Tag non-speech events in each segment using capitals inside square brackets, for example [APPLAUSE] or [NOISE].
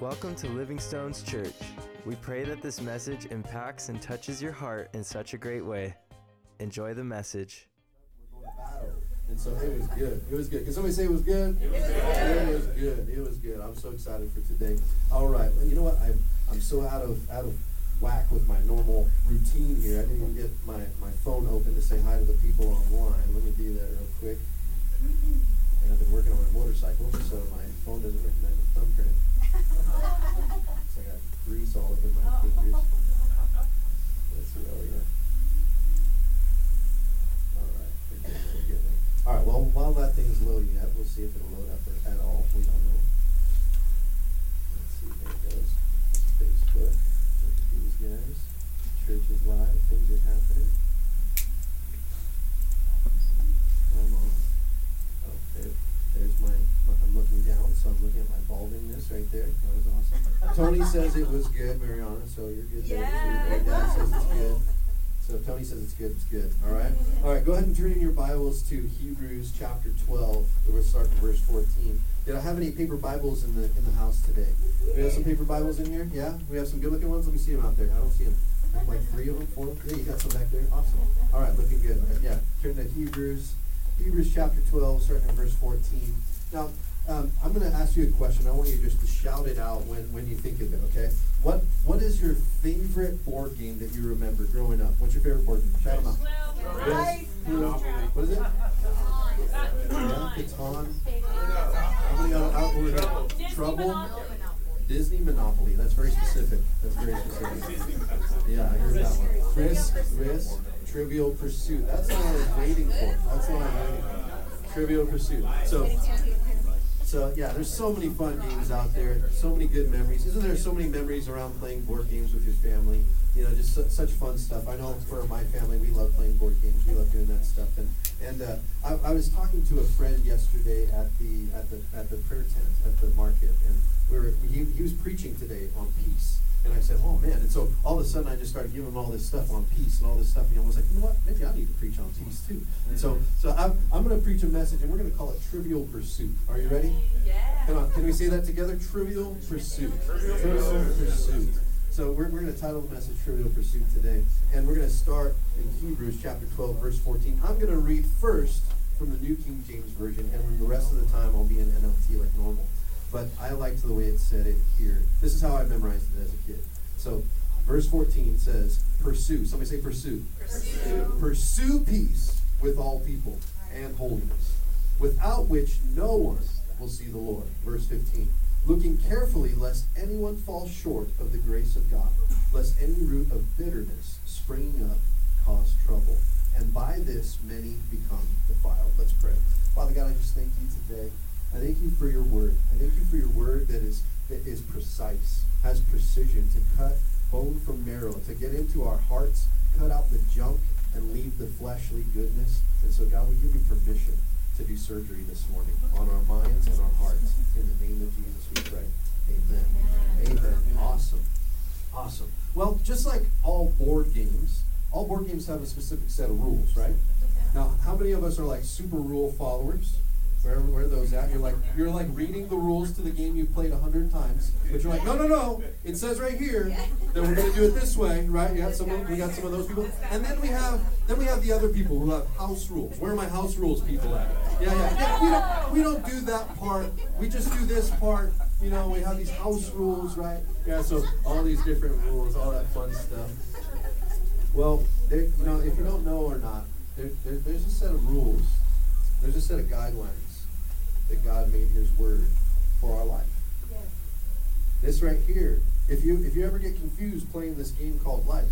Welcome to Living Stones Church. We pray that this message impacts and touches your heart in such a great way. Enjoy the message. Was on battle, and so it was good. It was good. Can somebody say it was good? It was good. It was good. It was good. I'm so excited for today. All right. Well, you know what? I'm I'm so out of out of whack with my normal routine here. I didn't even get my, my phone open to say hi to the people online. Let me do that real quick. And I've been working on my motorcycle, so my phone doesn't recognize the thumbprint. So I got grease all over my oh, fingers. Oh, oh, Let's see how we go. All right, we're getting there, we're getting there. All right, well, while that thing is loading up, we'll see if it'll load up at all. We don't know. Let's see, there it goes. Facebook. Look at these guys. Church is live. Things are happening. Come on. Oh, there, there's my, I'm looking down, so I'm looking at my baldingness right there. That was awesome. [LAUGHS] Tony says it was good, Mariana, so you're good there. Yeah. Your dad says it's good. So if Tony says it's good, it's good. All right? Mm-hmm. All right, go ahead and turn in your Bibles to Hebrews chapter 12. We'll start starting verse 14. Did I have any paper Bibles in the in the house today? We have some paper Bibles in here? Yeah? We have some good looking ones? Let me see them out there. I don't see them. I have like three of them, four. Yeah, you got some back there. Awesome. All right, looking good. All right, yeah. Turn to Hebrews, Hebrews chapter 12, starting in verse 14. Now, um, I'm going to ask you a question. I want you just to shout it out when, when you think of it, okay? What What is your favorite board game that you remember growing up? What's your favorite board game? Shout them out. Right. What is it? Catan. How many out over? Trouble. Disney Monopoly. That's very specific. That's very specific. Yeah, I heard that one. Risk, risk, Trivial Pursuit. That's what I was waiting for. That's what I'm waiting for. Trivial Pursuit. So, so yeah, there's so many fun games out there. So many good memories. Isn't there so many memories around playing board games with your family? You know, just su- such fun stuff. I know for my family, we love playing board games. We love doing that stuff. And and uh, I, I was talking to a friend yesterday at the at the at the prayer tent at the market, and we were he, he was preaching today on peace. And I said, oh man. And so all of a sudden I just started giving him all this stuff on peace and all this stuff. And I was like, you know what? Maybe I need to preach on peace too. And so so I'm, I'm going to preach a message and we're going to call it Trivial Pursuit. Are you ready? Yeah. Come on, can we say that together? Trivial Pursuit. Trivial Pursuit. So we're, we're going to title the message Trivial Pursuit today. And we're going to start in Hebrews chapter 12, verse 14. I'm going to read first from the New King James Version, and then the rest of the time I'll be in NLT like normal. But I liked the way it said it here. This is how I memorized it as a kid. So, verse 14 says, Pursue. Somebody say, Pursue. Pursue. Pursue peace with all people and holiness, without which no one will see the Lord. Verse 15. Looking carefully lest anyone fall short of the grace of God, lest any root of bitterness springing up cause trouble. And by this many become defiled. Let's pray. Father God, I just thank you today. I thank you for your word. I thank you for your word that is that is precise, has precision to cut bone from marrow, to get into our hearts, cut out the junk, and leave the fleshly goodness. And so, God, we give you permission to do surgery this morning on our minds and our hearts. In the name of Jesus, we pray. Amen. Amen. Awesome. Awesome. Well, just like all board games, all board games have a specific set of rules, right? Now, how many of us are like super rule followers? Where, where are those at? You're like you're like reading the rules to the game you've played a hundred times, but you're like, no, no, no. It says right here that we're going to do it this way, right? Yeah, some of, we got some of those people, and then we have then we have the other people who have house rules. Where are my house rules people at? Yeah, yeah. yeah we don't we don't do that part. We just do this part. You know, we have these house rules, right? Yeah. So all these different rules, all that fun stuff. Well, you know, if you don't know or not, there, there, there's a set of rules. There's a set of guidelines that God made His Word for our life. This right here, if you if you ever get confused playing this game called life,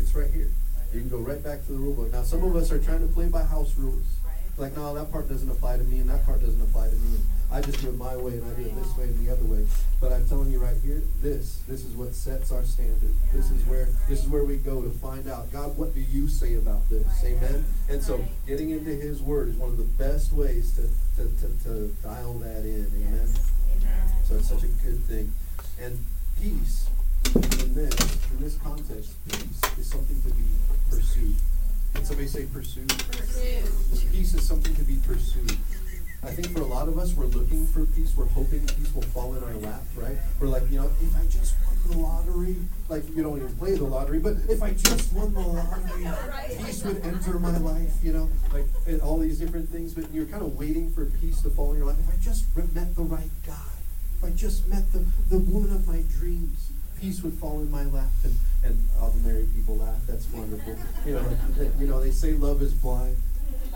it's right here. You can go right back to the rule book. Now, some of us are trying to play by house rules. Like, no, that part doesn't apply to me, and that part doesn't apply to me. And I just do it my way, and I do it this way and the other way. But I'm telling you right here, this this is what sets our standard. This is where this is where we go to find out, God, what do you say about this? Amen. And so, getting into His Word is one of the best ways to to, to, to dial that in. Amen. So it's such a good thing. And peace in this in this context, peace is something to be pursued. Can somebody say pursue. Peace is something to be pursued. I think for a lot of us, we're looking for peace. We're hoping peace will fall in our lap, right? We're We're like, you know, if I just won the lottery, like you don't even play the lottery, but if I just won the lottery, peace would enter my life, you know, like and all these different things. But you're kind of waiting for peace to fall in your life. If I just met the right guy, if I just met the, the woman of my dreams, peace would fall in my lap. And, and all the married people laugh. That's wonderful. You know, like, you know, they say love is blind,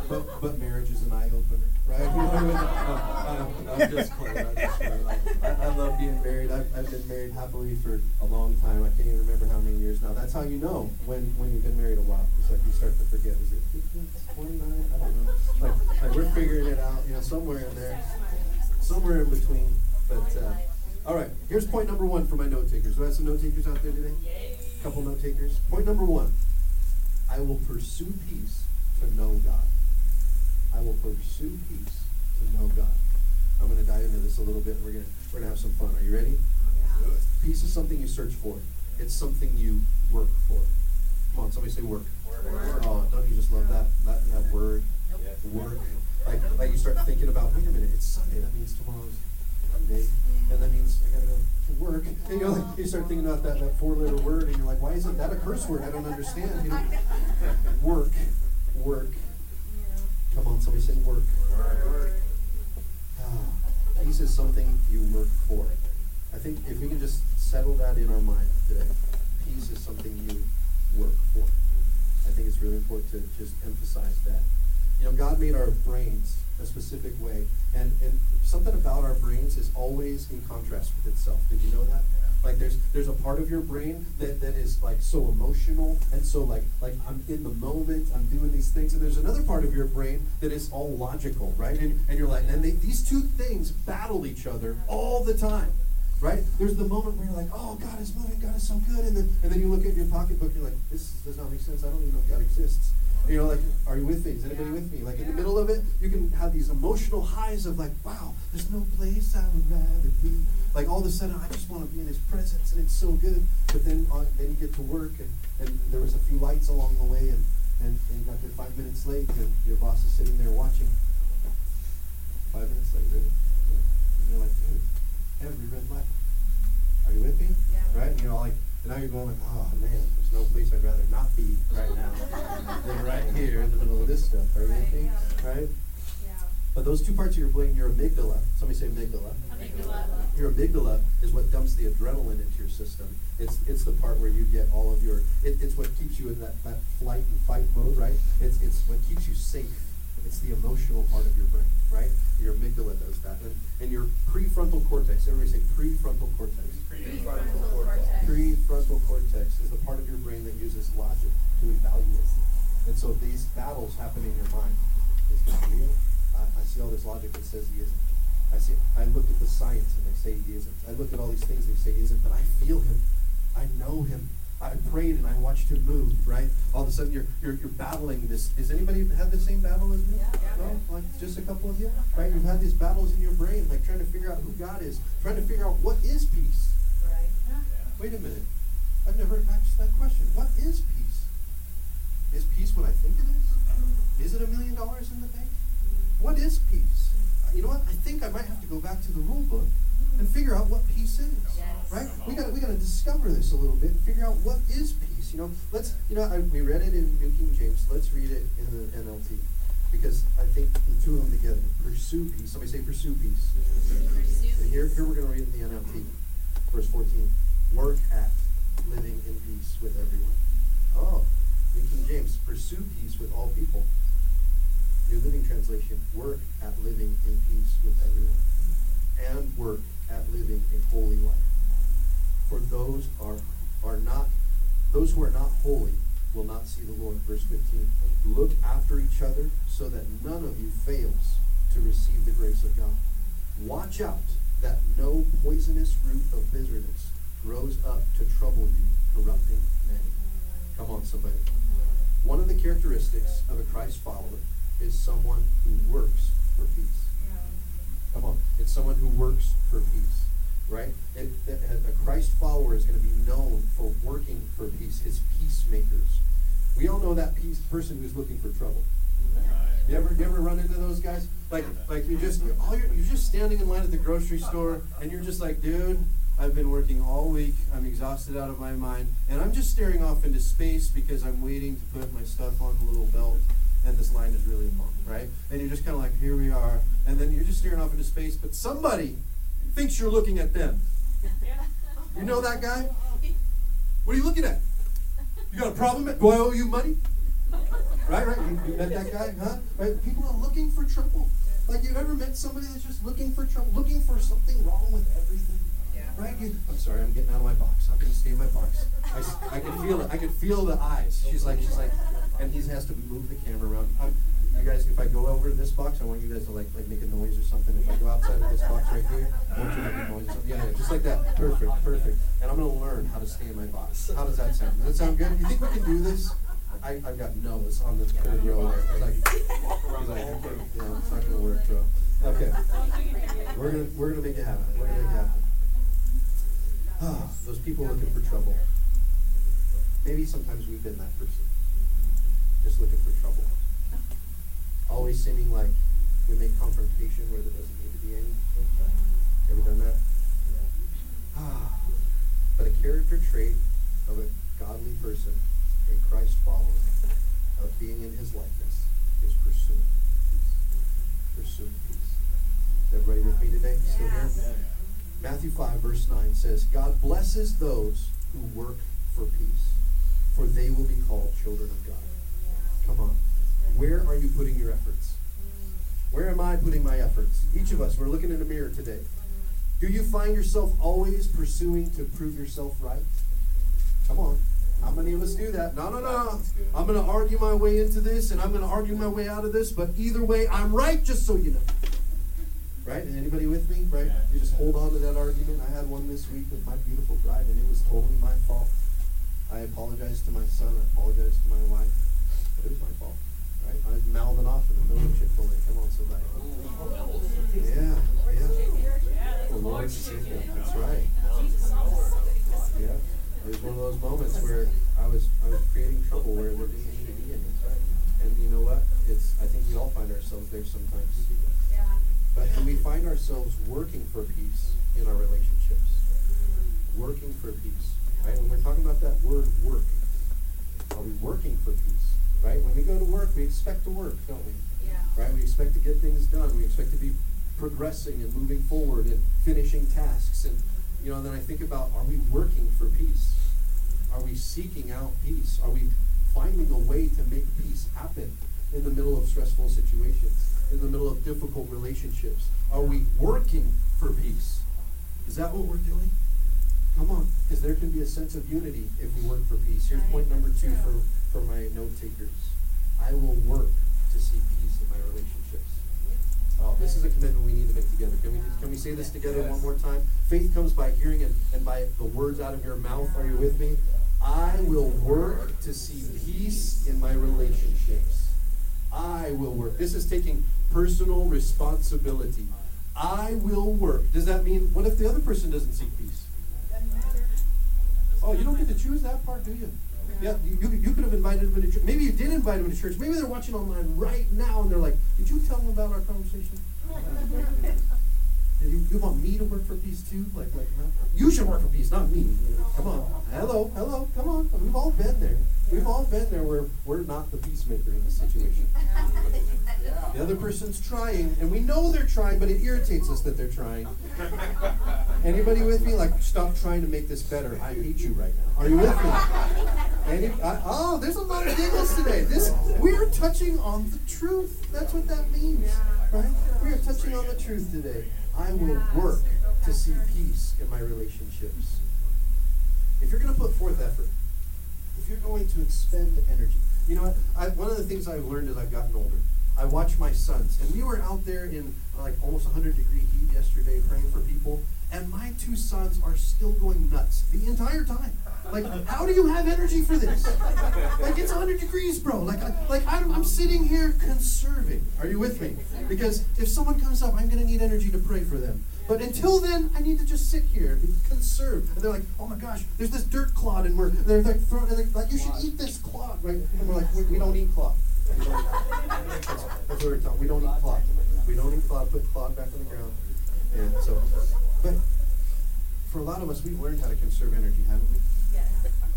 but but marriage is an eye opener right? [LAUGHS] I'm just playing. I'm just playing. I, I love being married. I've, I've been married happily for a long time. I can't even remember how many years now. That's how you know when, when you've been married a while. It's like you start to forget. Is it 15, 29? I don't know. Like, like we're figuring it out, you know, somewhere in there. Somewhere in between. But, uh, all right, here's point number one for my note takers. Do I have some note takers out there today? A couple note takers. Point number one I will pursue peace to know God. I will pursue peace to know God. I'm going to dive into this a little bit. We're going to we're going to have some fun. Are you ready? Oh, yeah. Peace is something you search for. It's something you work for. Come on, somebody say work. work. work. Oh, don't you just love that that, that word? Work. Like like you start thinking about. Wait a minute, it's Sunday. That means tomorrow's And that means I gotta go to work. [LAUGHS] And you like, you start thinking about that that four letter word, and you're like, why isn't that a curse word? I don't understand. You know, work, work. Come on, somebody say work. work. Ah, peace is something you work for. I think if we can just settle that in our mind today, peace is something you work for. I think it's really important to just emphasize that. You know, God made our brains a specific way, and, and something about our brains is always in contrast with itself. Did you know that? Like there's there's a part of your brain that, that is like so emotional and so like like I'm in the moment, I'm doing these things, and there's another part of your brain that is all logical, right? And, and you're like, and they, these two things battle each other all the time. Right? There's the moment where you're like, oh, God is moving, God is so good. And then, and then you look at your pocketbook, you're like, this does not make sense. I don't even know if God exists. You know, like, are you with me? Is anybody yeah. with me? Like, yeah. in the middle of it, you can have these emotional highs of like, wow, there's no place I would rather be. Like, all of a sudden, I just want to be in His presence, and it's so good. But then, uh, then you get to work, and, and there was a few lights along the way, and, and, and you got there five minutes late, and your boss is sitting there watching. Five minutes late, really? And you're like, dude, every red light. Are you with me? Yeah. Right? And you're all like, and now you're going like, oh man, there's no place I'd rather not be right than right here in the middle of this stuff. Are you with me? Right? Yeah. But those two parts of your brain, your amygdala, somebody say amygdala. Amygdala. Your amygdala is what dumps the adrenaline into your system. It's it's the part where you get all of your, it, it's what keeps you in that, that flight and fight mode, right? It's, it's what keeps you safe it's the emotional part of your brain, right? Your amygdala does that. And, and your prefrontal cortex, everybody say prefrontal cortex. Prefrontal cortex. Prefrontal cortex is the part of your brain that uses logic to evaluate. And so these battles happen in your mind. Is God real? I, I see all this logic that says he isn't. I see I look at the science and they say he isn't. I look at all these things and they say he isn't, but I feel him. I know him. I prayed and I watched him move, right? All of a sudden you're, you're, you're battling this. Has anybody had the same battle as me? Yeah. No? Like just a couple of you? Right? You've had these battles in your brain, like trying to figure out who God is, trying to figure out what is peace. Right. Yeah. Wait a minute. I've never asked that question. What is peace? Is peace what I think it is? Is it a million dollars in the bank? What is peace? Uh, you know what? I think I might have to go back to the rule book and figure out what peace is. Yes. Right? We got we got to discover this a little bit and figure out what is peace. You know, let's you know I, we read it in New King James. Let's read it in the NLT because I think the two of them together pursue peace. Somebody say pursue peace. Pursue. And here here we're going to read it in the NLT, verse fourteen. Work at living in peace with everyone. Oh, King James, pursue peace with all people. New Living Translation, work at living in peace with everyone. And work at living a holy life. For those are are not those who are not holy will not see the Lord. Verse 15. Look after each other so that none of you fails to receive the grace of God. Watch out that no poisonous root of bitterness grows up to trouble you, corrupting many. Come on, somebody. One of the characteristics of a Christ follower is someone who works for peace. Come on. It's someone who works for peace, right? It, a Christ follower is going to be known for working for peace. It's peacemakers. We all know that peace person who's looking for trouble. You ever, you ever run into those guys? Like, like you just, all you're, you're just standing in line at the grocery store, and you're just like, dude, I've been working all week. I'm exhausted out of my mind. And I'm just staring off into space because I'm waiting to put my stuff on the little belt. And this line is really long, right? And you're just kind of like, here we are. And then you're just staring off into space. But somebody thinks you're looking at them. [LAUGHS] You know that guy? What are you looking at? You got a problem? Do I owe you money? Right, right. You, you met that guy, huh? Right. People are looking for trouble. Like you've ever met somebody that's just looking for trouble, looking for something wrong with everything. I'm sorry, I'm getting out of my box. I'm gonna stay in my box. I, I can feel it. I can feel the eyes. She's like, she's like, and he has to move the camera around. I'm, you guys, if I go over to this box, I want you guys to like like make a noise or something. If I go outside of this box right here, I want you to make a noise or something. Yeah, yeah, just like that. Perfect, perfect. And I'm gonna learn how to stay in my box. How does that sound? Does that sound good? You think we can do this? I, I've got no's on the third row there. He's like, like, yeah, it's not gonna work, bro. Okay. We're gonna we're gonna make it happen. We're gonna make it happen. [SIGHS] Those people looking for trouble. Maybe sometimes we've been that person. Just looking for trouble. Always seeming like we make confrontation where there doesn't need to be any. Ever done that? Ah. [SIGHS] But a character trait of a godly person, a Christ follower, of being in his likeness, is pursuing peace. Pursuing peace. Is everybody with me today? Still here? Matthew 5, verse 9 says, God blesses those who work for peace, for they will be called children of God. Come on. Where are you putting your efforts? Where am I putting my efforts? Each of us, we're looking in the mirror today. Do you find yourself always pursuing to prove yourself right? Come on. How many of us do that? No, no, no. I'm going to argue my way into this and I'm going to argue my way out of this, but either way, I'm right, just so you know. Right? Is anybody with me? Right? You just hold on to that argument. I had one this week with my beautiful bride, and it was totally my fault. I apologize to my son. I apologize to my wife. But it was my fault. Right? I was mouthing off in the middle of Chick fil A. Come on, somebody. Yeah, yeah. The Lord's secret. That's right. Yeah. It was one of those moments where I was I was creating trouble where there didn't need to be any. And you know what? It's I think we all find ourselves there sometimes. But do we find ourselves working for peace in our relationships? Working for peace. Right? When we're talking about that word work, are we working for peace? Right? When we go to work, we expect to work, don't we? Yeah. Right? We expect to get things done. We expect to be progressing and moving forward and finishing tasks. And you know, and then I think about are we working for peace? Are we seeking out peace? Are we finding a way to make peace happen in the middle of stressful situations? In the middle of difficult relationships? Are we working for peace? Is that what we're doing? Come on, because there can be a sense of unity if we work for peace. Here's point number two for, for my note takers I will work to see peace in my relationships. Oh, this is a commitment we need to make together. Can we, can we say this together one more time? Faith comes by hearing and, and by the words out of your mouth. Are you with me? I will work to see peace in my relationships. I will work. This is taking personal responsibility. I will work. Does that mean, what if the other person doesn't seek peace? Oh, you don't get to choose that part, do you? Yeah, you, you, could have invited them to church. Maybe you did invite them to church. Maybe they're watching online right now and they're like, Did you tell them about our conversation? [LAUGHS] You, you want me to work for peace too? Like, like, you should work for peace, not me. Come on. Hello, hello, come on. We've all been there. We've all been there where we're not the peacemaker in the situation. The other person's trying, and we know they're trying, but it irritates us that they're trying. Anybody with me? Like, stop trying to make this better. I hate you right now. Are you with me? Any, I, oh, there's a lot of giggles today. This we are touching on the truth. That's what that means, right? We are touching on the truth today. I will work to see peace in my relationships. If you're going to put forth effort, if you're going to expend energy, you know what? I, one of the things I've learned as I've gotten older, I watch my sons, and we were out there in like almost 100 degree heat yesterday praying for people, and my two sons are still going nuts the entire time. Like, how do you have energy for this? Like, it's 100 degrees, bro. Like, like I'm, I'm sitting here conserving. Are you with me? Because if someone comes up, I'm going to need energy to pray for them. But until then, I need to just sit here and conserve. And they're like, oh my gosh, there's this dirt clod, and we're they're like they're like, you should eat this clod, right? And we're like, we, don't eat clod. We don't eat- That's, that's what we're talking. We don't eat clod. We don't eat clod. Put clod back on the ground. And so, but for a lot of us, we've learned how to conserve energy, haven't we?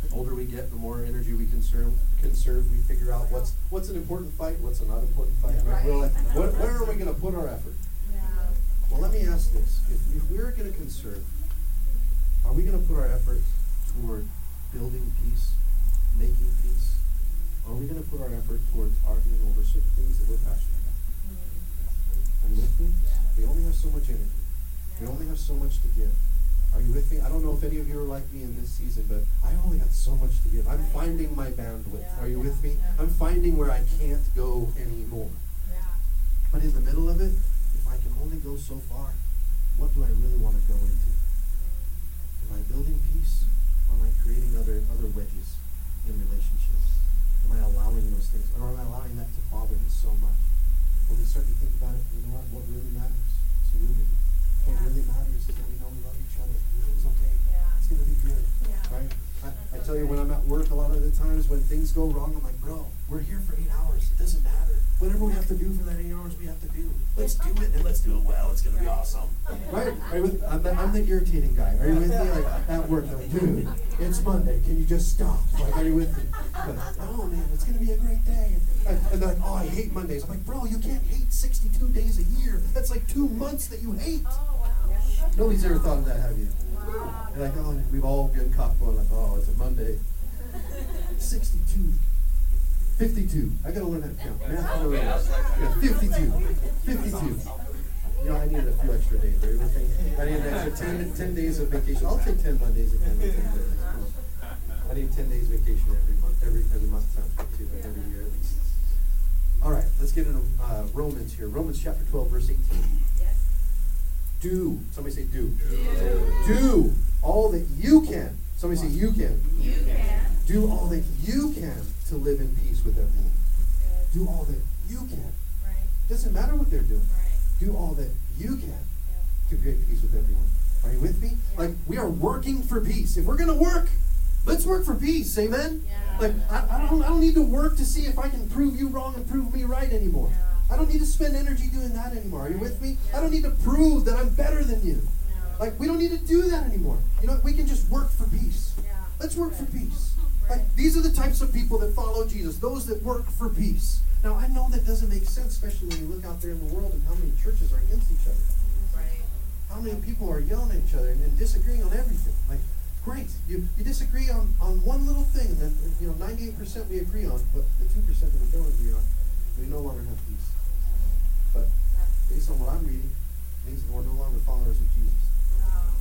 Yeah. The older we get, the more energy we conserve. Conserve. We figure out what's what's an important fight, what's a not important fight. Right? We're [LAUGHS] what, where are we going to put our effort? Yeah. Well, let me ask this: If, if we're going to conserve, are we going to put our effort toward building peace, making peace? Or are we going to put our effort towards arguing over certain things that we're passionate about? Mm. Are you with me? We only have so much energy. We only have so much to give. Are you with me? I don't know if any of you are like me in this season, but I only got so much to give. I'm finding my bandwidth. Are you with me? I'm finding where I can't go anymore. Yeah. But in the middle of it, if I can only go so far, what do I really want to go into? Am I building peace? Or am I creating other other wedges in relationships? Am I allowing those things? Or am I allowing that to bother me so much? When we start to think about it, you know what? What really matters is unity. What really matters is that we know we love each other. Everything's It's gonna be good. Yeah. Right? I, I tell you, when I'm at work, a lot of the times when things go wrong, I'm like, bro, we're here for eight hours. It doesn't matter. Whatever we have to do for that eight hours, we have to do. Let's do it, and let's do it well. It's gonna be awesome. [LAUGHS] Right? Are you with, I'm, the, I'm the irritating guy. Are you with me? Like at work, I'm like, dude, it's Monday. Can you just stop? Like, are you with me? But, oh man, it's gonna be a great day. And, and they're like, oh, I hate Mondays. I'm like, bro, you can't hate 62 days a year. That's like two months that you hate. Oh, wow. Nobody's ever thought of that, have you? Wow. You're like, oh, we've all been caught going like, oh, it's a Monday. [LAUGHS] 62. 52. I gotta learn how to count. Math 101. Yeah, 52. 52. You know, I needed a few extra days. Are you with me? I need an extra 10, 10 days of vacation. I'll take 10 Mondays at the end of 10 days. I need 10 days vacation every month. Every, every month sounds good too, but every year at least. All right, let's get into uh, Romans here. Romans chapter 12, verse 18 Yes. Do. Somebody say do. Do all that you can. Somebody say you can. You can. Do all that you can to live in peace with everyone. Good. Do all that you can. Right. Doesn't matter what they're doing. Right. Do all that you can Yeah. to create peace with everyone. Are you with me? Like we are working for peace. If we're gonna work, let's work for peace. Amen. Yeah. Like I, I don't I don't need to work to see if I can prove you wrong and prove me right anymore. Yeah. I don't need to spend energy doing that anymore. Are you with me? I don't need to prove that I'm better than you. Like we don't need to do that anymore. You know, we can just work for peace. Yeah. Let's work for peace. Like these are the types of people that follow Jesus, those that work for peace. Now I know that doesn't make sense, especially when you look out there in the world and how many churches are against each other. Right. How many people are yelling at each other and, and disagreeing on everything. Like, great, you, you disagree on, on one little thing, and then you know, ninety eight percent we agree on, but the two percent that we don't agree on, we no longer have peace. But based on what I'm reading, that we're no longer followers of Jesus. Oh, wow.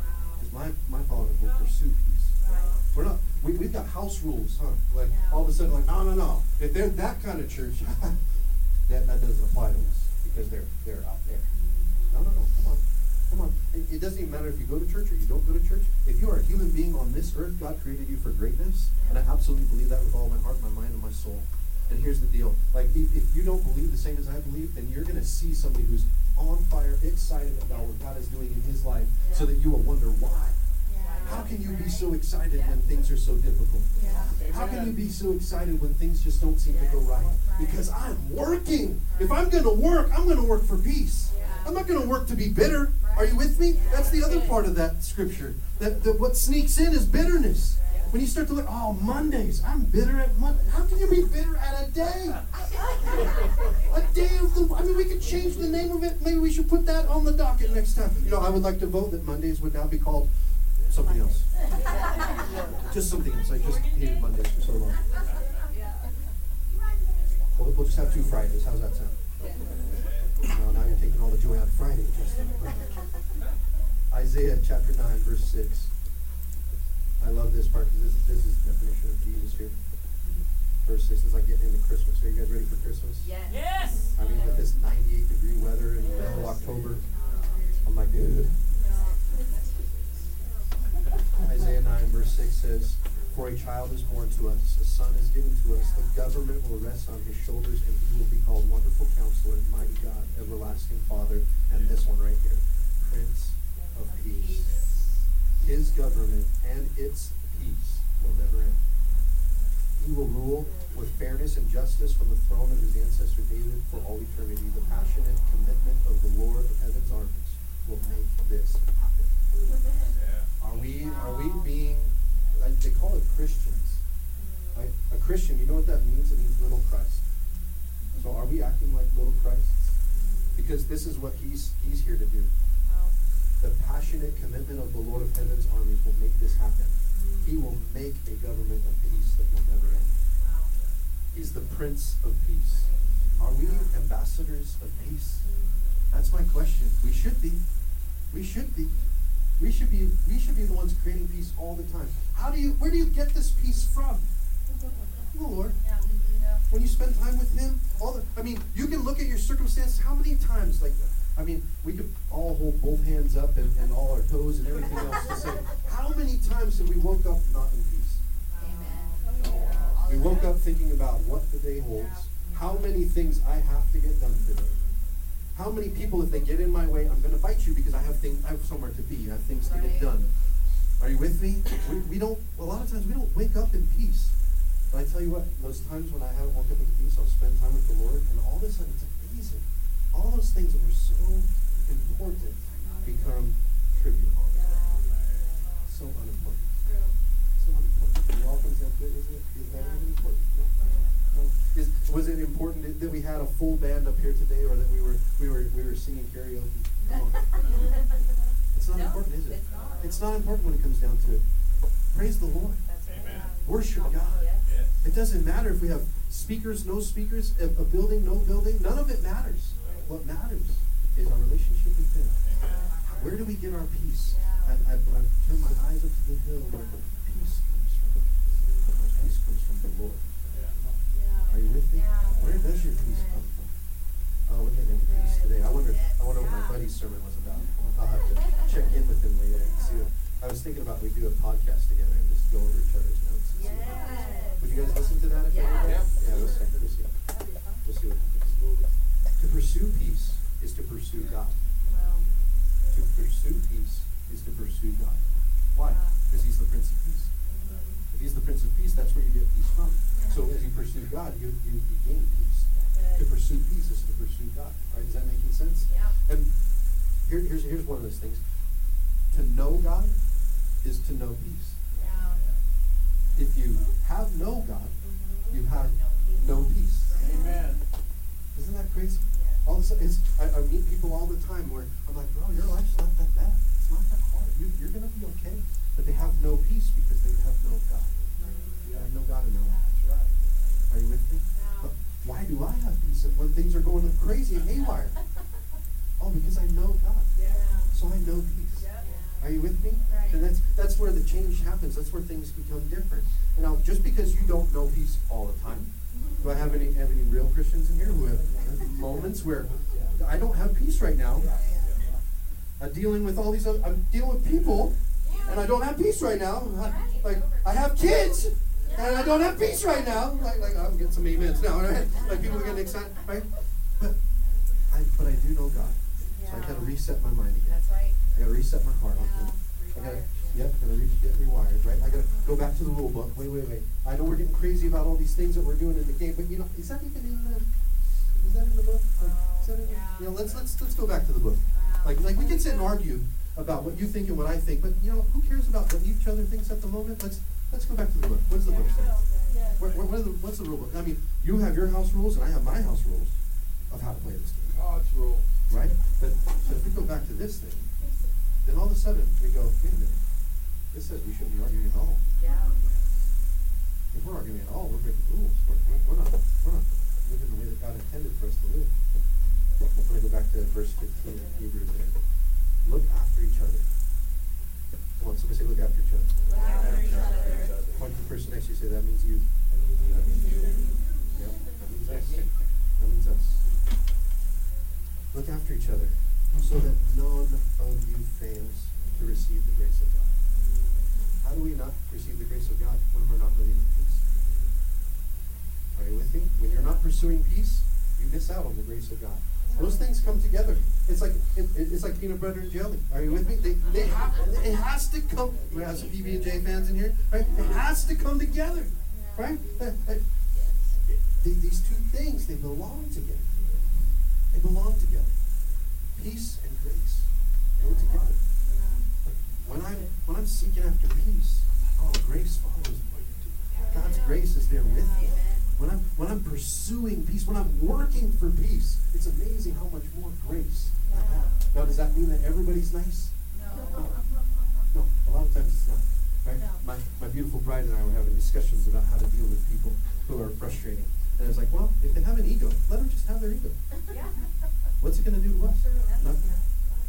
Wow. Because my, my followers will pursue peace. Right. We're not. We, we've got house rules, huh? Like Yeah. all of a sudden, like no, no, no. If they're that kind of church, [LAUGHS] that that doesn't apply to us because they're they're out there. No, no, no. Come on, come on. It, it doesn't even matter if you go to church or you don't go to church. If you are a human being on this earth, God created you for greatness, and I absolutely believe that with all my heart, my mind, and my soul. And here's the deal: like if, if you don't believe the same as I believe, then you're gonna see somebody who's on fire, excited about what God is doing in his life, so that you will wonder why. Yeah. How can you be so excited when things are so difficult? Yeah. How can you be so excited when things just don't seem to go right? Because I'm working. If I'm going to work, I'm going to work for peace. I'm not going to work to be bitter. Are you with me? That's the other part of that scripture. That, that what sneaks in is bitterness. When you start to look, oh, Mondays, I'm bitter at Monday. How can you be bitter at a day? A day of the, I mean, we could change the name of it. Maybe we should put that on the docket next time. You know, I would like to vote that Mondays would now be called something else. Just something else. I just hated Mondays for so long. We'll, we'll just have two Fridays. How's that sound? No, now you're taking all the joy out of Friday. Isaiah chapter 9, verse 6. I love this part because this, this is the definition of Jesus here. Verse 6 is like getting into Christmas. Are you guys ready for Christmas? Yes. Yes. I mean, with this 98 degree weather in the middle of October, I'm like, dude. Isaiah 9, verse 6 says, For a child is born to us, a son is given to us, the government will rest on his shoulders, and he will be called Wonderful Counselor, Mighty God, Everlasting Father, and this one right here, Prince of Peace. His government and its peace will never end. He will rule with fairness and justice from the throne of his ancestor David for all eternity. The passionate commitment of the Lord of heaven's armies will make this happen. Yeah. Are we are we being like they call it Christians? Right? A Christian, you know what that means? It means little Christ. So are we acting like little Christs? Because this is what he's he's here to do. The passionate commitment of the Lord of Heaven's armies will make this happen. He will make a government of peace that will never end. He's the Prince of Peace. Are we ambassadors of peace? That's my question. We should be. We should be. We should be we should be the ones creating peace all the time. How do you where do you get this peace from? The Lord. When you spend time with him, all the I mean, you can look at your circumstances, how many times like I mean, we could all hold both hands up and, and all our toes and everything else to say, how many times have we woke up not in peace? Amen. We woke up thinking about what the day holds, how many things I have to get done today. How many people, if they get in my way, I'm going to bite you because I have things, I have somewhere to be, I have things to get done. Are you with me? We, we don't. A lot of times we don't wake up in peace. But I tell you what, those times when I haven't woke up in peace, I'll spend time with the Lord, and all of a sudden it's amazing. All those things that were so important become trivial, so unimportant, so unimportant. It all comes down to it, isn't it? Is that even important? No. No. Is, was it important that, that we had a full band up here today, or that we were we were we were singing karaoke? Come on. It's not [LAUGHS] No, important, is it? it's not. It's not important when it comes down to it. Praise the Lord. Amen. Worship God. Yes. It doesn't matter if we have speakers, no speakers, a, a building, no building. None of it matters. What matters is our relationship with Him. Where do we get our peace? I, I, I turn my eyes up to the hill where the peace comes from. Our peace comes from the Lord. Are you with me? Where does your peace come from? Oh, we're getting into peace today. I wonder. I wonder what my buddy's sermon was about. I'll have to check in with him later and see. What, I was thinking about we do a podcast together and just go over each other's notes. and see what happens. Would you guys listen to that if did? Yeah. Yeah, we'll see. We'll see. We'll see what happens. To pursue peace is to pursue God. To pursue peace is to pursue God. Why? Because He's the Prince of Peace. If He's the Prince of Peace, that's where you get peace from. So as you pursue God, you, you, you gain peace. To pursue peace is to pursue God. Right? Is that making sense? Yeah. And here, here's, here's one of those things. To know God is to know peace. Yeah. If you have no God, you have no peace. Amen. Isn't that crazy? All of a sudden, it's, I, I meet people all the time where I'm like, bro, your life's not that bad. It's not that hard. You, you're going to be okay. But they have no peace because they have no God. They have no God in their life. That's right. Are you with me? But why do I have peace when things are going crazy and haywire? [LAUGHS] Oh, because I know God. So I know peace. Are you with me? Right. And that's that's where the change happens. That's where things become different. Now, just because you don't know peace all the time, mm-hmm. do I have any have any real Christians in here who have moments where I don't have peace right now? I'm dealing with all these. Other, I'm dealing with people, and I don't have peace right now. I- Like I have kids, and I don't have peace right now. Like like I'm getting some amens now, right? Like people are getting excited, right? But I but I do know God, so I gotta reset my mind again. That's right. I gotta reset my heart on him. I gotta, yep, gotta re- get rewired, right? I gotta go back to the rule book. Wait, wait, wait. I know we're getting crazy about all these things that we're doing in the game, but you know, is that even in the, is that in the book? Like, is that in the, you know, let's, let's, let's go back to the book. Like, like we can sit and argue about what you think and what I think, but you know, who cares about what each other thinks at the moment? Let's, let's go back to the book. What does the book say? What, what, what are the, what's the rule book? I mean, you have your house rules and I have my house rules of how to play this game God's rule. right? But so if we go back to this thing, then all of a sudden we go, wait a minute, this says we shouldn't be arguing at all. Yeah. If we're arguing at all, we're breaking rules. We're, we're, we're not we're not living the way that God intended for us to live. I'm gonna go back to verse fifteen of Hebrews there. Look after each other. Come on, somebody say look after each other. After each other. Point to the person next to you, say that means you. Yeah, that means us. That means us. Look after each other so that none of you fails to receive the grace of God. How do we not receive the grace of God when we're not living in peace? Are you with me? When you're not pursuing peace, you miss out on the grace of God. Those things come together. It's like it, it- it's like peanut butter and jelly. Are you with me? They, they have it has to come. We have some PB and J fans in here, right? It has to come together, right? Uh, uh, th- these two things they belong together. They belong together. Peace and grace go together. Like, when I'm when I'm seeking after peace, oh, grace follows me. God's grace is there with me. When I'm when I'm pursuing peace, when I'm working for peace, it's amazing how much more grace I have. Now, does that mean that everybody's nice? No. No, a lot of times it's not. Right? My, my beautiful bride and I were having discussions about how to deal with people who are frustrating. And I was like, well, if they have an ego, let them just have their ego. What's it going to do to us? Nothing.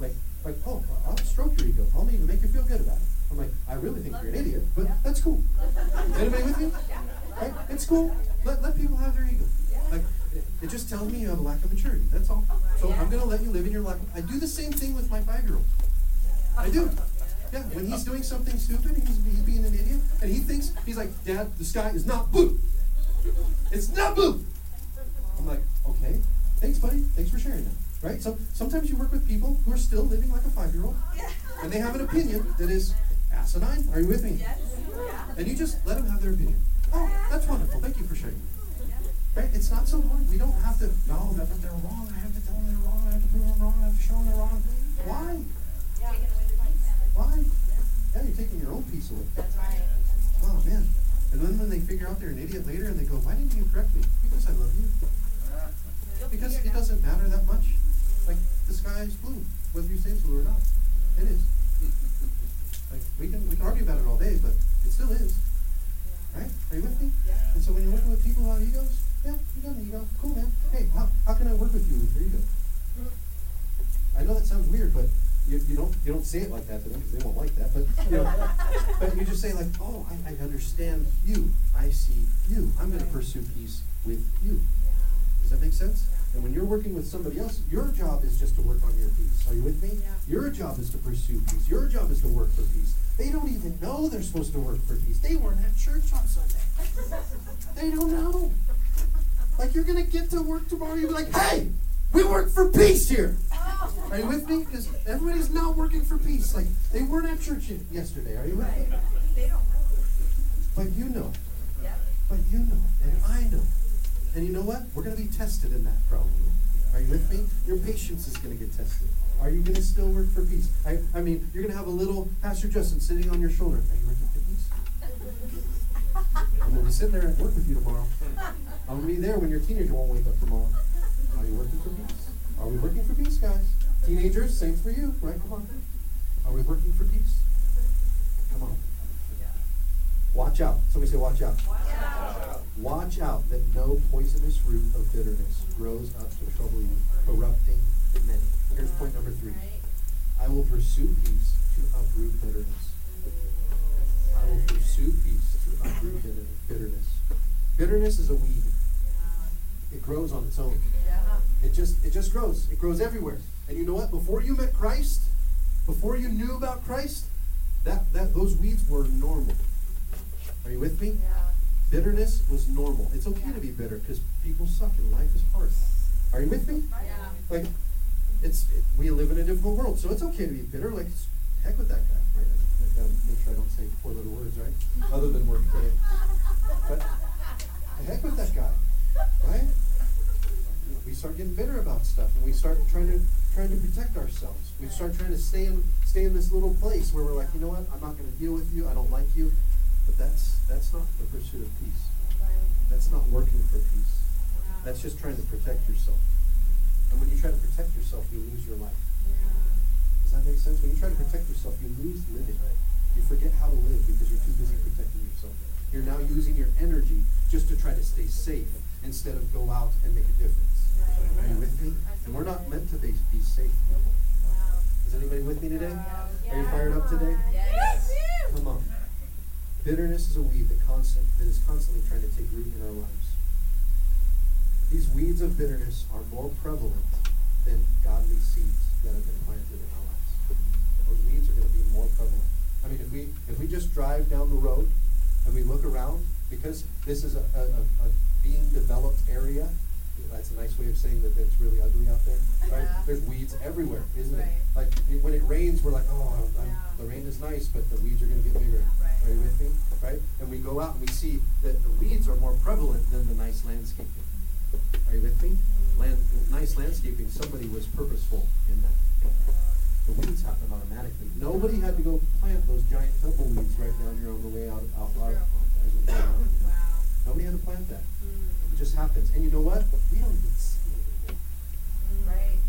Like, like, oh, I'll stroke your ego. I'll even make you feel good about it. I'm like, I really think you're an idiot, but that's cool. Anybody with me? Right? It's cool. Let, let people have their ego. Like, it, just tells me you have a lack of maturity. That's all. Oh, so I'm going to let you live in your lack. I do the same thing with my five-year-old. I do. Yeah, when he's doing something stupid, he's, he's being an idiot, and he thinks, he's like, Dad, the sky is not blue. It's not blue. I'm like, okay, thanks, buddy. Thanks for sharing that. Right? So sometimes you work with people who are still living like a five-year-old, and they have an opinion that is asinine. Are you with me? Yes. And you just let them have their opinion. Oh, that's wonderful. Thank you for sharing. Right? It's not so hard. We don't have to. No, that, they're wrong. I have to tell them they're wrong. I have to prove them wrong. I have to show them they're wrong. Why? Why? Yeah, you're taking your own piece away. That's right. Oh man. And then when they figure out they're an idiot later and they go, Why didn't you correct me? Because I love you. Because it doesn't matter that much. Like the sky is blue, whether you say it's blue or not. It is. [LAUGHS] Like we can we can argue about it all day, but it still is. Right? Are you with me? And so when you're working with people who have egos, yeah, you got an ego. Cool man. Hey, how, how can I work with you with your ego? I know that sounds weird, but you, you don't you don't say it like that to them because they won't like that. But you know, [LAUGHS] but you just say like, oh, I, I understand you. I see you. I'm going to pursue peace with you. Does that make sense? And when you're working with somebody else, your job is just to work on your peace. Are you with me? Your job is to pursue peace. Your job is to work for peace. They don't even know they're supposed to work for peace. They weren't at church on Sunday. [LAUGHS] They don't know. Like you're gonna get to work tomorrow, you'll be like, hey, we work for peace here. [LAUGHS] Are you with me? Because everybody's not working for peace. Like they weren't at church yesterday. Are you with me? They don't know. But you know. Yep. But you know, and I know. And you know what? We're going to be tested in that probably. Are you with me? Your patience is going to get tested. Are you going to still work for peace? I, I mean, you're going to have a little Pastor Justin sitting on your shoulder. Are you working for peace? I'm going to be sitting there and work with you tomorrow. I'm going to be there when your teenager won't wake up tomorrow. Are you working for peace? Are we working for peace, guys? Teenagers, same for you, right? Come on. Are we working for peace? Come on. Watch out. Somebody say, watch out. Watch out that no poisonous root of bitterness grows up to trouble you, corrupting many. Here's point number three. I will pursue peace to uproot bitterness. I will pursue peace to uproot bitterness. Bitterness is a weed. It grows on its own. It just it just grows. It grows everywhere. And you know what? Before you met Christ, before you knew about Christ, that, that those weeds were normal. Are you with me? Yeah. Bitterness was normal. It's okay to be bitter because people suck and life is hard. Are you with me? Yeah. Like, it's it, we live in a difficult world, so it's okay to be bitter. Like, heck with that guy, right? I, I gotta make sure I don't say four little words, right? Other than work today. But heck with that guy, right? We start getting bitter about stuff, and we start trying to trying to protect ourselves. We start trying to stay in stay in this little place where we're like, you know what? I'm not going to deal with you. I don't like you. But that's that's not the pursuit of peace. That's not working for peace. That's just trying to protect yourself. And when you try to protect yourself, you lose your life. Does that make sense? When you try to protect yourself, you lose living. You forget how to live because you're too busy protecting yourself. You're now using your energy just to try to stay safe instead of go out and make a difference. Are you with me? And we're not meant to be, be safe people. Is anybody with me today? Are you fired up today? Yes. Come on. Bitterness is a weed that constant that is constantly trying to take root in our lives. These weeds of bitterness are more prevalent than godly seeds that have been planted in our lives. Those weeds are going to be more prevalent. I mean, if we if we just drive down the road and we look around, because this is a, a, a, being developed area, that's a nice way of saying that it's really ugly out there, right? Yeah. There's weeds everywhere, isn't it? Like it, when it rains, we're like, oh, I'm, the rain is nice, but the weeds are going to get bigger. Right. Are you with me? Right? And we go out and we see that the weeds are more prevalent than the nice landscaping. Are you with me? Mm-hmm. Land, nice landscaping, somebody was purposeful in that. The weeds happen automatically. Nobody had to go plant those giant tumbleweeds right down here on the way out, out, out as we out, you know? Nobody had to plant that. Mm. It just happens. And you know what? We don't even see it anymore. Right.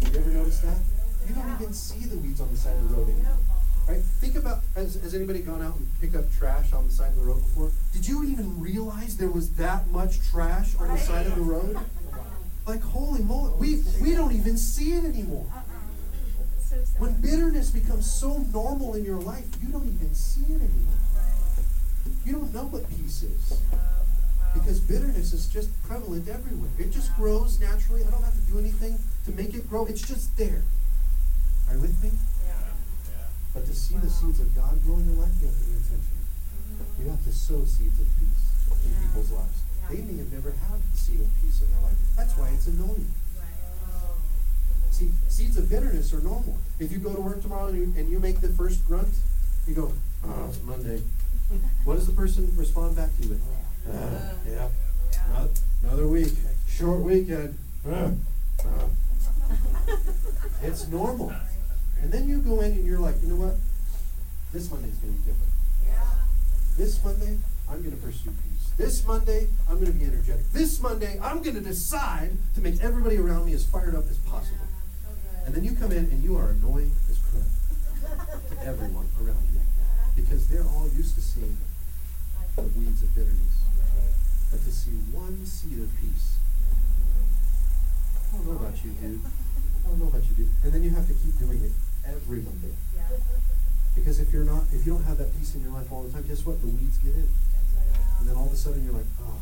You ever notice that? You don't even see the weeds on the side of the road anymore. Right? Think about has, has anybody gone out and picked up trash on the side of the road before? Did you even realize there was that much trash on the side of the road? [LAUGHS] Like holy moly, we we don't even see it anymore. Uh-uh. When bitterness becomes so normal in your life, you don't even see it anymore. You don't know what peace is. Because bitterness is just prevalent everywhere. It just uh-huh. grows naturally. I don't have to do anything to make it grow. It's just there. Are you with me? But to see the seeds of God grow in your life, you have to be intentional. You have to sow seeds of peace in people's lives. They may have never had the seed of peace in their life. That's why it's annoying. See, seeds of bitterness are normal. If you go to work tomorrow and you, and you make the first grunt, you go, oh, it's Monday. [LAUGHS] What does the person respond back to you with? "Ah, yeah, ano- another week, short weekend. Ah, ah." [LAUGHS] It's normal. And then you go in and you're like, you know what? This Monday's going to be different. This Monday, I'm going to pursue peace. This Monday, I'm going to be energetic. This Monday, I'm going to decide to make everybody around me as fired up as possible. And then you come in and you are annoying as crud to [LAUGHS] everyone around you because they're all used to seeing the weeds of bitterness. But to see one seed of peace, mm-hmm. I don't know about you, dude. I don't know about you, dude. And then you have to keep doing it every Monday. Because if you're not, if you don't have that peace in your life all the time, guess what? The weeds get in. And then all of a sudden you're like, oh,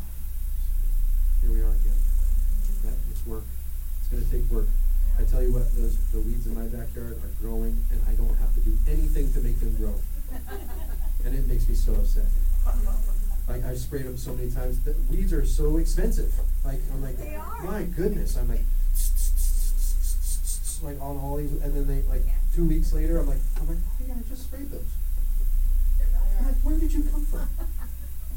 here we are again. That, it's work. It's going to take work. I tell you what, those the weeds in my backyard are growing, and I don't have to do anything to make them grow. And it makes me so upset. Like I've sprayed them so many times. The weeds are so expensive. Like I'm like, my goodness. I'm like, like on all these, and then they like two weeks later, I'm like, I'm like, oh, hey, I just sprayed those. I'm like, where did you come from?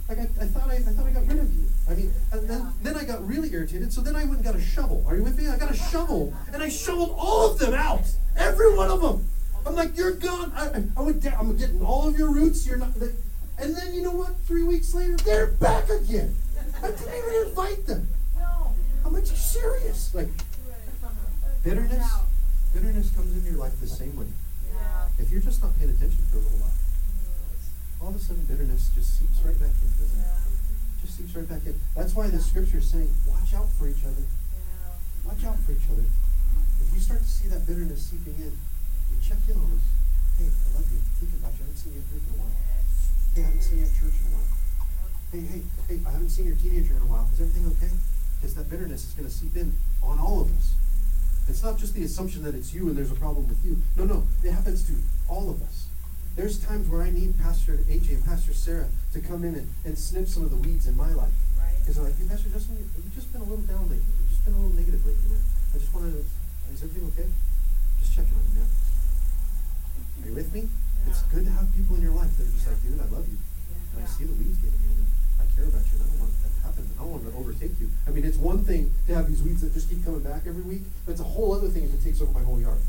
Like I, I thought I, I thought I got rid of you. I mean, and then then I got really irritated. So then I went and got a shovel. Are you with me? I got a shovel and I shoveled all of them out, every one of them. I'm like, you're gone. I, I- went down. I'm getting all of your roots. You're not. They, and then you know what? Three weeks later, they're back again. I didn't even invite them. I'm like, you serious? Like bitterness. Bitterness comes into your life the same way. If you're just not paying attention for a little while, mm-hmm. all of a sudden bitterness just seeps right back in, doesn't it? Just seeps right back in. That's why the scripture is saying, watch out for each other. Watch out for each other. If you start to see that bitterness seeping in, you check in on us. Hey, I love you. Thinking about you. I haven't seen you at drink in a while. Hey, I haven't seen you at church in a while. Hey, hey, hey, I haven't seen your teenager in a while. Is everything okay? Because that bitterness is going to seep in on all of us. It's not just the assumption that it's you and there's a problem with you. No, no, it happens to all of us. There's times where I need Pastor AJ and Pastor Sarah to come in and, and snip some of the weeds in my life. Because they're like, hey, Pastor Justin, you- you've just been a little down lately. You've just been a little negative lately, man. I just wanted to, is everything okay? Just checking on you, man. Are you with me? It's good to have people in your life that are just like, dude, I love you. And I see the weeds getting in, and I care about you, and I don't want that to happen. I don't want to overtake you. I mean, it's one thing to have these weeds that just keep coming back every week, but it's a whole other thing if it takes over my whole yard.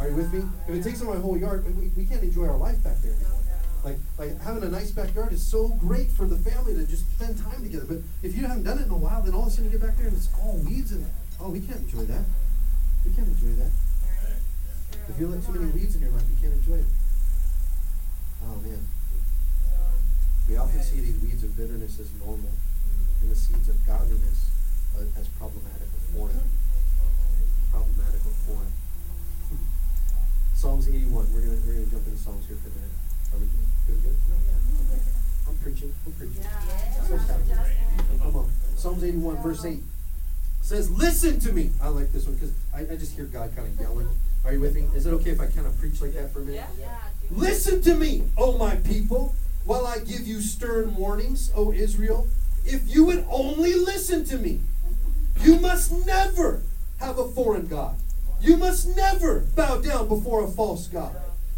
Are you with me? If it takes over my whole yard, we, we can't enjoy our life back there anymore. Like, like having a nice backyard is so great for the family to just spend time together. But if you haven't done it in a while, then all of a sudden you get back there and it's all weeds and oh, we can't enjoy that. We can't enjoy that. If you let too many weeds in your life, you can't enjoy it. Oh man. We often see these weeds of bitterness as normal, and the seeds of godliness uh, as problematic or foreign. Problematic or foreign. Psalms 81. We're gonna we're gonna jump into Psalms here for a minute. Are we doing good? No, yeah. Okay. I'm preaching. I'm preaching. So sad. Come on. Psalms 81, verse 8 says, Listen to me. I like this one because I, I just hear God kind of yelling. Are you with me? Is it okay if I kind of preach like that for a minute? Yeah. Listen to me, O my people, while I give you stern warnings, O Israel. If you would only listen to me, you must never have a foreign God. You must never bow down before a false God.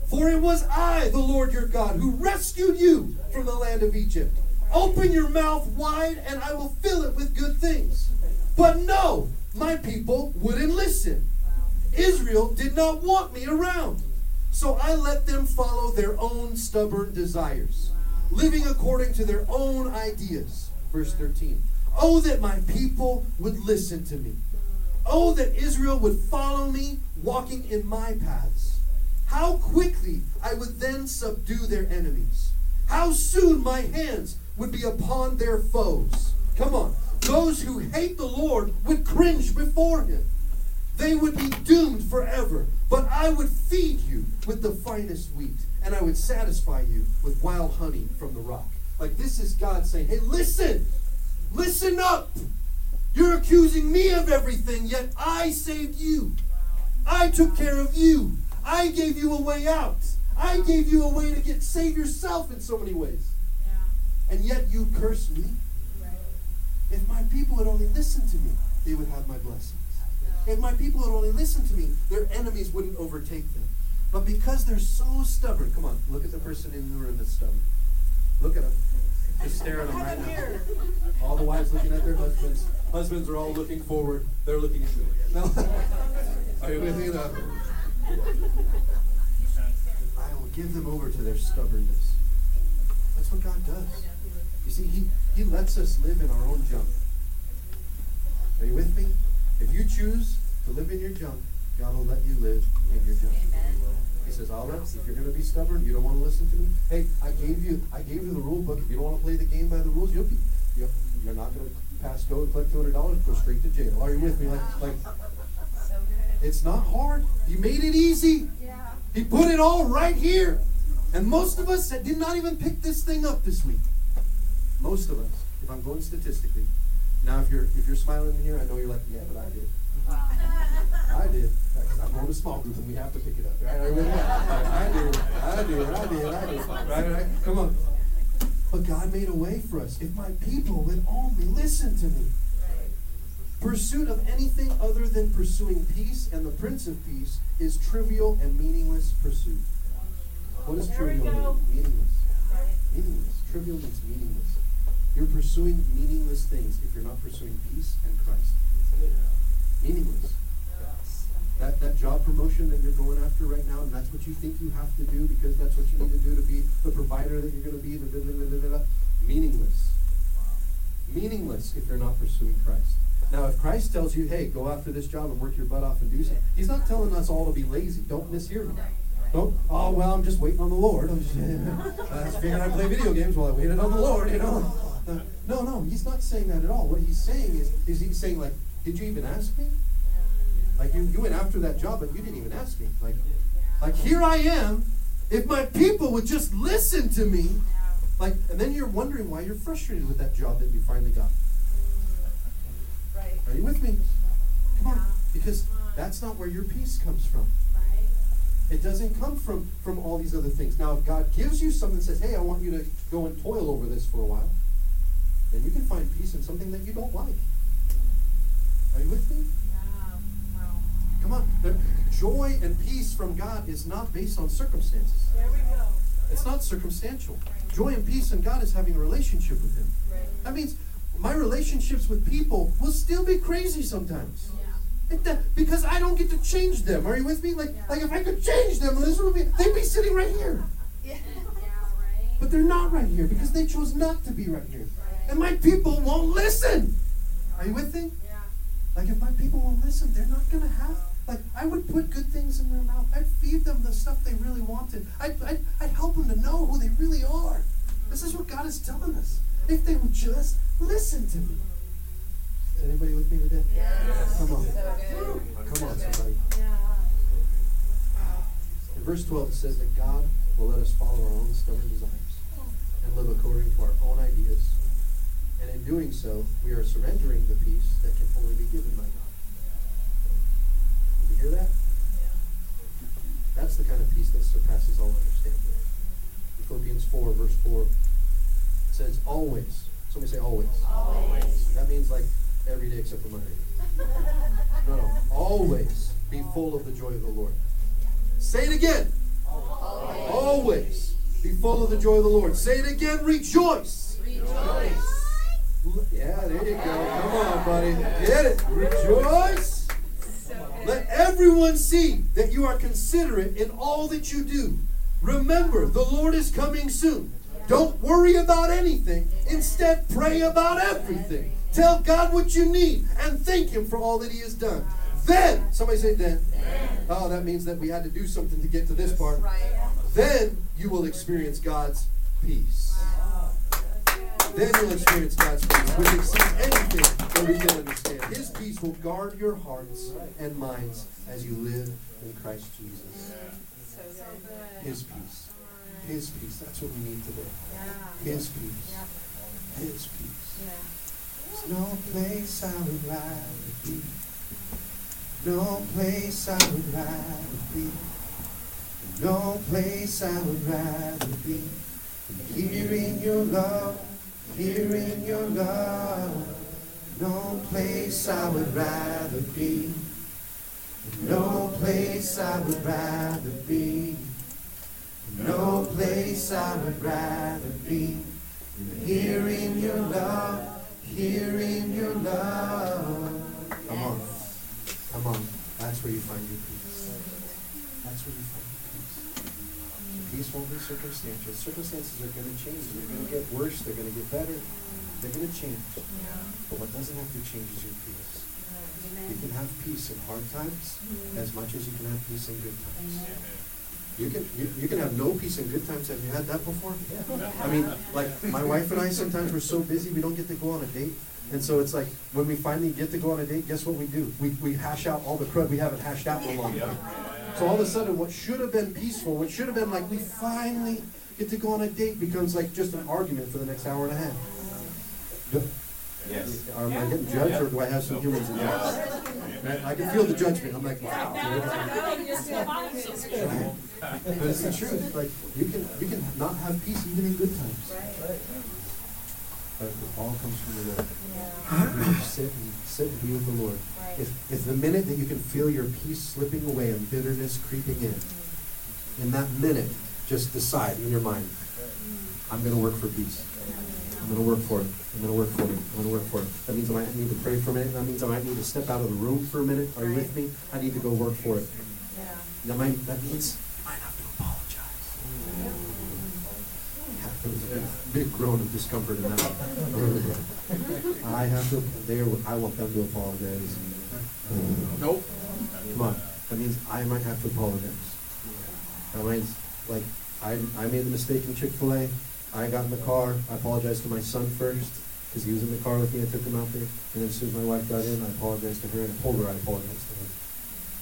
For it was I, the Lord your God, who rescued you from the land of Egypt. Open your mouth wide, and I will fill it with good things. But no, my people wouldn't listen. Israel did not want me around. So I let them follow their own stubborn desires, living according to their own ideas. Verse 13. Oh, that my people would listen to me. Oh, that Israel would follow me, walking in my paths. How quickly I would then subdue their enemies. How soon my hands would be upon their foes. Come on. Those who hate the Lord would cringe before him. They would be doomed forever. But I would feed you with the finest wheat, and I would satisfy you with wild honey from the rock. Like this is God saying, hey, listen, listen up. You're accusing me of everything, yet I saved you. I took care of you. I gave you a way out. I gave you a way to get save yourself in so many ways. And yet you curse me. If my people would only listen to me, they would have my blessings. If my people would only listen to me, their enemies wouldn't overtake them. But because they're so stubborn, come on, look at the person in the room that's stubborn. Look at them. Just stare at them right now. All the wives looking at their husbands. Husbands are all looking forward. They're looking at you. No. [LAUGHS] Are you with me? No. I will give them over to their stubbornness. That's what God does. You see, He, he lets us live in our own junk. Are you with me? If you choose to live in your junk, God will let you live in your junk. He says, Alex, if you're going to be stubborn, you don't want to listen to me. Hey, I gave you, I gave you the rule book. If you don't want to play the game by the rules, you'll be, you're, you're not going to pass go and collect two hundred dollars. Go straight to jail. Are you with me? Like, like, So it's not hard. He made it easy. Yeah. He put it all right here. And most of us that did not even pick this thing up this week. Most of us, if I'm going statistically. Now, if you're if you're smiling in here, I know you're like, yeah, but I did. I did. I'm going to small group and we have to pick it up. Right? Are you with me? I do, I do, I did. I did. Right? Right? Come on. But God made a way for us. If my people would only listen to me. Pursuit of anything other than pursuing peace and the Prince of Peace is trivial and meaningless pursuit. What is trivial mean? Meaningless. Meaningless. Trivial means meaningless. You're pursuing meaningless things if you're not pursuing peace and Christ. Meaningless. That, that job promotion that you're going after right now, and that's what you think you have to do because that's what you need to do to be the provider that you're going to be, da, da, da, meaningless. Meaningless if you're not pursuing Christ. Now, if Christ tells you, hey, go after this job and work your butt off and do something, He's not telling us all to be lazy. Don't mishear me. Don't, oh, well, I'm just waiting on the Lord. I'm just, [LAUGHS] I'd play video games while I waited on the Lord, you know. No, no, He's not saying that at all. What He's saying is, is He's saying, like, did you even ask me? Like, you, you went after that job, but you didn't even ask me. Like, like, here I am. If my people would just listen to me, like, and then you're wondering why you're frustrated with that job that you finally got. Mm, right. Are you with me? Come on. Because that's not where your peace comes from. Right. It doesn't come from from all these other things. Now, if God gives you something that says, "Hey, I want you to go and toil over this for a while," then you can find peace in something that you don't like. Are you with me? Yeah. Come on. The joy and peace from God is not based on circumstances. There we go. It's not circumstantial. Joy and peace in God is having a relationship with Him. Right. That means my relationships with people will still be crazy sometimes. Yeah. That- because I don't get to change them. Are you with me? Like, like if I could change them, this would be they'd be sitting right here. Yeah. [LAUGHS] Yeah. Right. But they're not right here because they chose not to be right here. And my people won't listen. Are you with me? Yeah. Like if my people won't listen, they're not gonna have like I would put good things in their mouth. I'd feed them the stuff they really wanted. I'd, I'd, I'd help them to know who they really are. This is what God is telling us. If they would just listen to me. Is anybody with me today? Yes. Come on. So. Come on, somebody. Yeah. In verse 12, it says that God will let us follow our own stubborn desires and live according to our own ideas. And in doing so, we are surrendering the peace that can only be given by God. Hear that? That's the kind of peace that surpasses all understanding. In Philippians 4, verse 4, says, Always. Somebody say, always. Always. That means like every day except for Monday. [LAUGHS] No, no. Always be full of the joy of the Lord. Say it again. Always be full of the joy of the Lord. Say it again. Rejoice. Rejoice. Yeah, there you go. Come on, buddy. Get it. Rejoice. Let everyone see that you are considerate in all that you do. Remember, the Lord is coming soon. Don't worry about anything. Instead, pray about everything. Tell God what you need and thank Him for all that He has done. Then, somebody say then. Oh, that means that we had to do something to get to this part. Then you will experience God's peace. Then you'll experience God's peace, which exceeds anything that we can understand. His peace will guard your hearts and minds as you live in Christ Jesus. His peace. His peace. That's what we need today. His peace. His peace. There's no place I would rather be. No place I would rather be. No place I would rather be. Here in your love, here in your love. No place I would rather be. No place I would rather be. No place I would rather be. Here in your love, here in your love. Come on. Come on. That's where you find your peace. That's where you find your peace. The peace won't be circumstantial. Circumstances are going to change. They're going to get worse. They're going to get better. They're going to change. But what doesn't have to change is your peace. You can have peace in hard times mm-hmm. as much as you can have peace in good times. You can you, you can have no peace in good times. Have you had that before? I mean, like my wife and I sometimes we're so busy we don't get to go on a date. And so it's like when we finally get to go on a date, guess what we do? We, we hash out all the crud we haven't hashed out in a long time. So all of a sudden, what should have been peaceful, what should have been like we finally get to go on a date, becomes like just an argument for the next hour and a half. Do- Yes. Am I getting judged, or do I have some humans in there? Man, I can feel the judgment. I'm like, wow. But it's the truth. Like you can you can not have peace even in good times. But it all comes from the Lord. You sit and sit and be with the Lord. If if the minute that you can feel your peace slipping away and bitterness creeping in, in that minute, just decide in your mind, mm. I'm going to work for peace. I'm going to work for it. I'm going to work for it. I'm going to work for it. That means I might need to pray for a minute. That means I might need to step out of the room for a minute. Are you with me? I need to go work for it. That might that means I might have to apologize. There was a big, big groan of discomfort in that. one. I have to. They I want them to apologize. Nope. Come on. That means I might have to apologize. That means, like, I, I made the mistake in Chick fil A. I got in the car. I apologized to my son first because he was in the car with me. I took him out there. And then as soon as my wife got in, I apologized to her and I told her I apologized to her.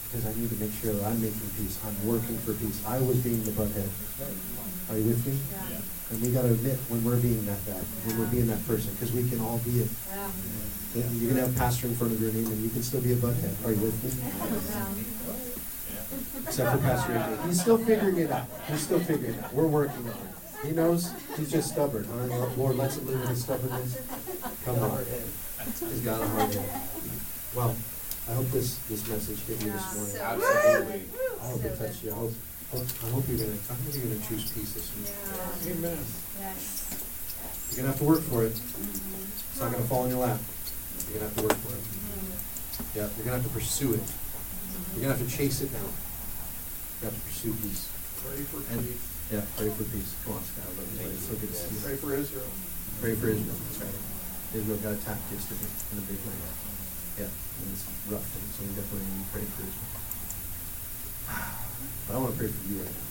Because I need to make sure that I'm making peace. I'm working for peace. I was being the butthead. Are you with me? And we got to admit when we're being that bad, when we're being that person, because we can all be it. Yeah, You can have pastor in front of your name and you can still be a butthead. Are you with me? [LAUGHS] Except for Pastor AJ. He's still figuring it out. He's still figuring it out. We're working on it. He knows he's just stubborn. Huh? Lord lets him live in his stubbornness. Come on. He's got a hard head. Well, I hope this, this message hit you this morning. Absolutely. I hope it touched you. I hope, hope, I hope you're gonna, I hope you're gonna choose peace this week. Amen. Yes. You're gonna have to work for it. Mm-hmm. It's not gonna fall in your lap. You're gonna have to work for it. Mm-hmm. Yeah, you're gonna have to pursue it. You're gonna have to chase it down. You have to pursue peace. Pray for And, peace. yeah, pray for peace. Come on, Scott. Let me- It's so good to see you. Pray for Israel. Pray for Israel. That's right. Israel got attacked yesterday in a big way. Yeah, and it's rough, and so we definitely need to pray for Israel. [SIGHS] But I want to pray for you right now.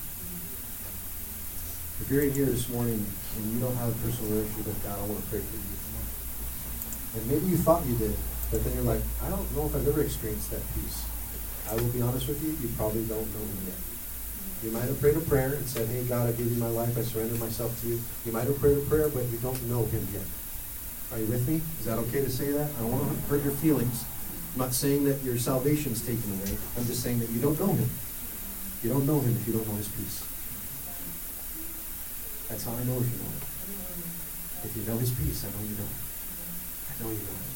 If you're in here this morning and you don't have a personal relationship with God, I want to pray for you. And maybe you thought you did, but then you're like, I don't know if I've ever experienced that peace. I will be honest with you, you probably don't know Him yet. You might have prayed a prayer and said, Hey, God, I give you my life. I surrender myself to you. You might have prayed a prayer, but you don't know Him yet. Are you with me? Is that okay to say that? I don't want to hurt your feelings. I'm not saying that your salvation's taken away. I'm just saying that you don't know Him. You don't know Him if you don't know His peace. That's how I know if you know Him. If you know His peace, I know you know Him. I know you know Him.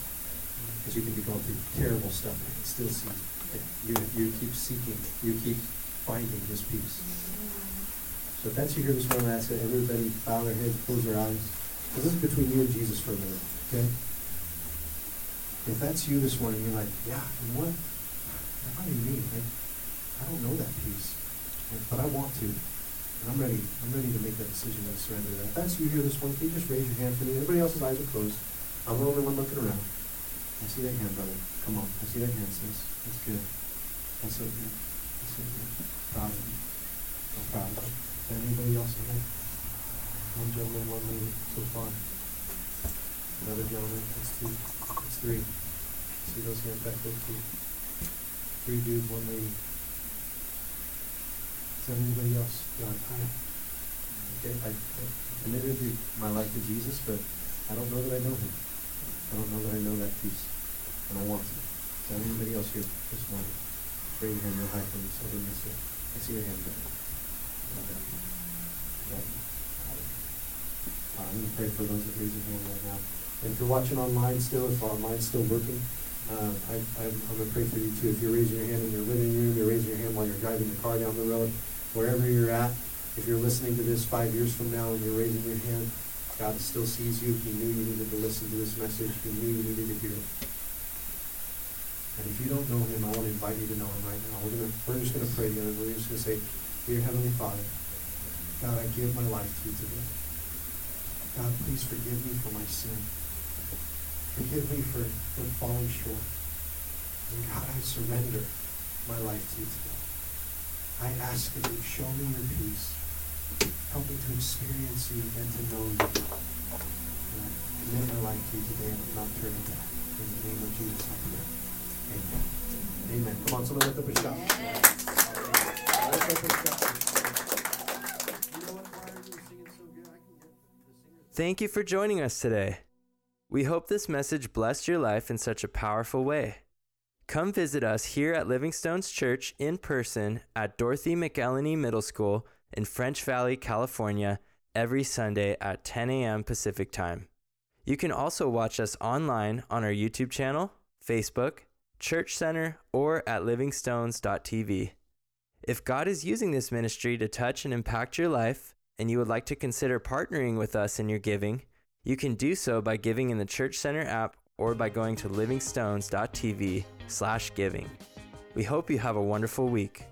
Because you can be going through terrible stuff and I can still see that you, you keep seeking, you keep finding His peace. So if that's you here this morning, I ask that everybody bow their heads, close their eyes. Because this is between you and Jesus for a minute, okay? If that's you this morning, you're like, yeah, you know what? That might be me. I, I don't know that peace, but I want to. And I'm ready. I'm ready to make that decision and surrender that. If that's you here this morning, can you just raise your hand for me? Everybody else's eyes are closed. I'm the only one looking around. I see that hand, brother. Come on. I see that hand, sis. That's good. That's so good. That's so good. Proud of you. I'm proud of you. Is there anybody else in here? One gentleman, one lady so far. Another gentleman. That's two. That's three. See those hands back there too. Three dudes, one lady. There anybody else? God, I, okay, I, I committed to my life to Jesus, but I don't know that I know Him. I don't know that I know that peace, and I want to. Is there anybody else here this morning? Raise your hand real high for me, so I didn't miss it. I see your hand there. Okay. Uh, I'm gonna pray for those that raise their hand right now. And if you're watching online still, if online's still working, uh, I, I'm, I'm gonna pray for you too. If you're raising your hand in your living room, you're raising your hand while you're driving your car down the road, wherever you're at. If you're listening to this five years from now and you're raising your hand, God still sees you. He knew you needed to listen to this message. He knew you needed to hear it. And if you don't know Him, I want to invite you to know Him right now. We're gonna, we're just gonna pray together. We're just gonna say, Dear Heavenly Father, God, I give my life to you today. God, please forgive me for my sin. Forgive me for, for falling short. And God, I surrender my life to you today. I ask that you show me your peace. Help me to experience you and to know you. And I commit my life to you today and I'm not turning back. In the name of Jesus, I pray. Amen. Amen. Come on, someone lift up a shout. Lift up a shout. You know what, choir? You were singing so good. I can get the singers. Thank you for joining us today. We hope this message blessed your life in such a powerful way. Come visit us here at Living Stones Church in person at Dorothy McElhinney Middle School in French Valley, California, every Sunday at 10 a.m. Pacific Time. You can also watch us online on our YouTube channel, Facebook, Church Center, or at livingstones.tv. If God is using this ministry to touch and impact your life, and you would like to consider partnering with us in your giving, you can do so by giving in the Church Center app or by going to livingstones.tv slash giving. We hope you have a wonderful week.